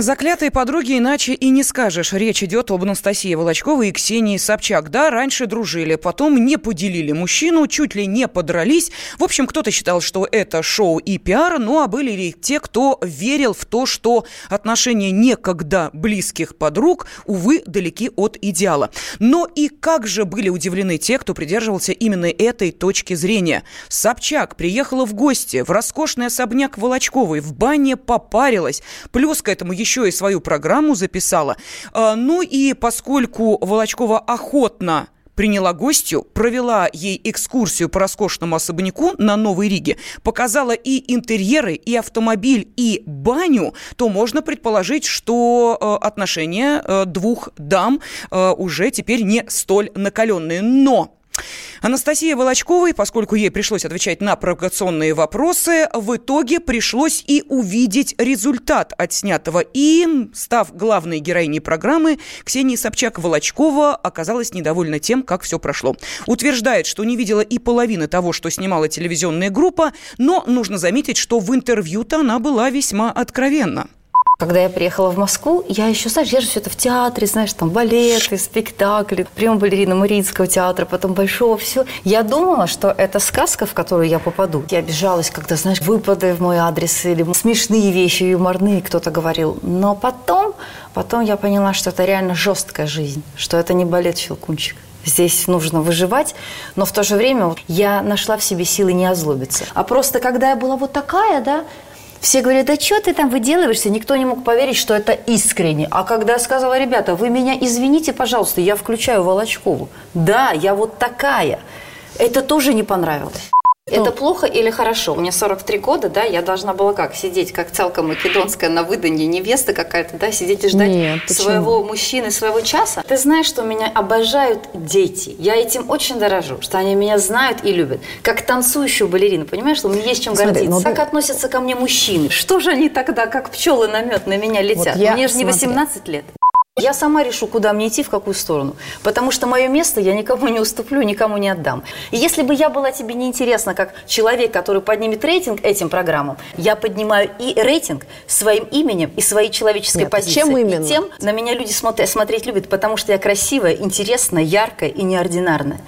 Заклятые подруги иначе и не скажешь. Речь идет об Анастасии Волочковой и Ксении Собчак. Да, раньше дружили, потом не поделили мужчину, чуть ли не подрались. В общем, кто-то считал, что это шоу и пиар, ну а были ли те, кто верил в то, что отношения некогда близких подруг, увы, далеки от идеала. Но и как же были удивлены те, кто придерживался именно этой точки зрения. Собчак приехала в гости в роскошный особняк Волочковой, в бане попарилась. Плюс к этому еще еще и свою программу записала. А, ну и поскольку Волочкова охотно приняла гостью, провела ей экскурсию по роскошному особняку на Новой Риге, показала и интерьеры, и автомобиль, и баню, то можно предположить, что э, отношения э, двух дам э, уже теперь не столь накаленные. Но Анастасия Волочковой, поскольку ей пришлось отвечать на провокационные вопросы, в итоге пришлось и увидеть результат отснятого. И, став главной героиней программы, Ксения Собчак-Волочкова оказалась недовольна тем, как все прошло. Утверждает, что не видела и половины того, что снимала телевизионная группа, но нужно заметить, что в интервью-то она была весьма откровенна. Когда я приехала в Москву, я еще, знаешь, я же все это в театре, знаешь, там балеты, спектакли, прием балерина Мариинского театра, потом Большого, все. Я думала, что это сказка, в которую я попаду. Я обижалась, когда, знаешь, выпады в мой адрес или смешные вещи, юморные, кто-то говорил. Но потом, потом я поняла, что это реально жесткая жизнь, что это не балет «Щелкунчик». Здесь нужно выживать, но в то же время я нашла в себе силы не озлобиться. А просто когда я была вот такая, да, все говорят, да что ты там выделываешься? Никто не мог поверить, что это искренне. А когда я сказала, ребята, вы меня извините, пожалуйста, я включаю Волочкову. Да, я вот такая. Это тоже не понравилось. Это плохо или хорошо? Мне 43 года, да, я должна была как? Сидеть, как целка македонская на выданье невесты какая-то, да, сидеть и ждать Нет, своего мужчины, своего часа. Ты знаешь, что меня обожают дети. Я этим очень дорожу, что они меня знают и любят. Как танцующую балерину, понимаешь, что у меня есть чем смотри, гордиться. Ну, как относятся ко мне мужчины? Что же они тогда, как пчелы на мед, на меня летят? Вот я, мне же не 18 лет. Я сама решу, куда мне идти, в какую сторону. Потому что мое место я никому не уступлю, никому не отдам. И если бы я была тебе неинтересна, как человек, который поднимет рейтинг этим программам, я поднимаю и рейтинг своим именем и своей человеческой Нет, позицией. Чем именно? И тем на меня люди смотрят, смотреть любят, потому что я красивая, интересная, яркая и неординарная.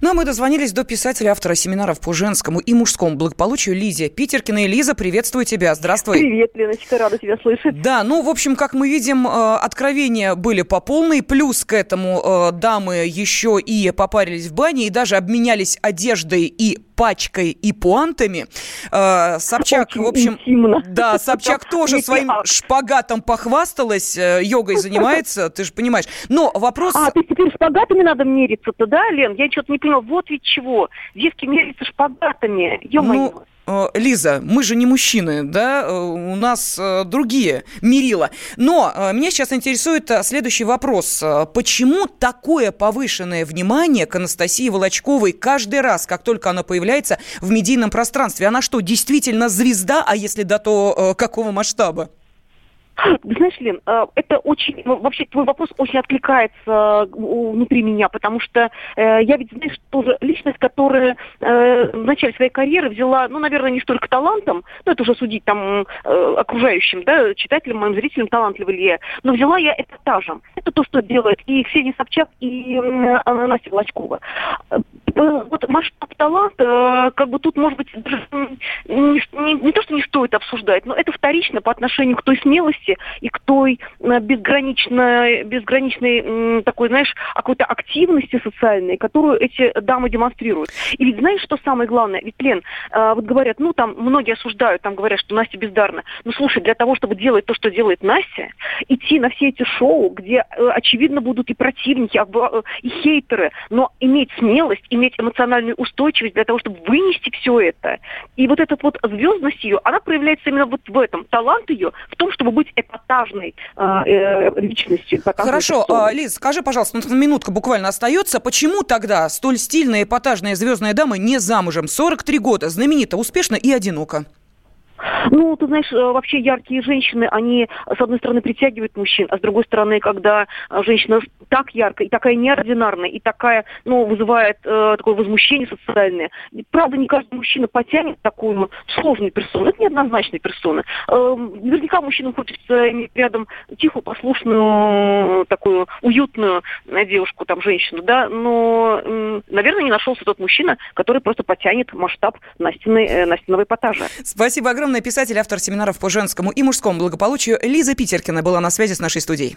Ну а мы дозвонились до писателя, автора семинаров по женскому и мужскому благополучию Лизе Питеркина. И Лиза, приветствую тебя. Здравствуй. Привет, Леночка, рада тебя слышать. Да, ну, в общем, как мы видим, э, откровения были по полной. Плюс к этому э, дамы еще и попарились в бане и даже обменялись одеждой и пачкой и пуантами. Э, Собчак, Очень в общем, интимно. да, Собчак тоже своим шпагатом похвасталась, йогой занимается, ты же понимаешь. Но вопрос... А, ты теперь шпагатами надо мериться-то, да, Лен? Я что-то не поняла, вот ведь чего. Девки меряются шпагатами, ё-моё. Ну, э, Лиза, мы же не мужчины, да, э, у нас э, другие мерила. Но меня сейчас интересует следующий вопрос. Почему такое повышенное внимание к Анастасии Волочковой каждый раз, как только она появляется в медийном пространстве? Она что, действительно звезда, а если да, то какого масштаба? Знаешь, Лен, э, это очень, ну, вообще твой вопрос очень откликается э, внутри меня, потому что э, я ведь, знаешь, тоже личность, которая в начале своей карьеры взяла, ну, наверное, не столько талантом, ну, это уже судить там окружающим, да, читателям, моим зрителям, талантливый ли я, но взяла я эпатажем. Это то, что делает и Ксения Собчак, и Настя Волочкова. Вот масштаб таланта, как бы тут, может быть, даже не, не, не то, что не стоит обсуждать, но это вторично по отношению к той смелости, и к той э, безграничной, безграничной такой, знаешь, какой-то активности социальной, которую эти дамы демонстрируют. И ведь знаешь, что самое главное? Ведь, Лен, э, вот говорят, ну, там многие осуждают, там говорят, что Настя бездарна. Ну, слушай, для того, чтобы делать то, что делает Настя, идти на все эти шоу, где, э, очевидно, будут и противники, и хейтеры, но иметь смелость, иметь эмоциональную устойчивость для того, чтобы вынести все это. И вот эта вот звездность ее, она проявляется именно вот в этом. Талант ее в том, чтобы быть эпатажной а, э, личностью. Хорошо, персоной. Лиз, скажи, пожалуйста, ну, минутка буквально остается. Почему тогда столь стильная эпатажная звездная дама не замужем? 43 года, знаменита, успешна и одинока. Ну, ты знаешь, э, вообще яркие женщины, они, с одной стороны, притягивают мужчин, а с другой стороны, когда женщина так яркая и такая неординарная, и такая, ну, вызывает э, такое возмущение социальное. Правда, не каждый мужчина потянет такую сложную персону. Это неоднозначная персона. Э, наверняка мужчинам хочется иметь рядом тихую, послушную, такую уютную девушку, там, женщину, да, но, э, наверное, не нашелся тот мужчина, который просто потянет масштаб Настиной, э, Настиного эпатажа. Спасибо огромное. Писатель, автор семинаров по женскому и мужскому благополучию Лиза Питеркина была на связи с нашей студией.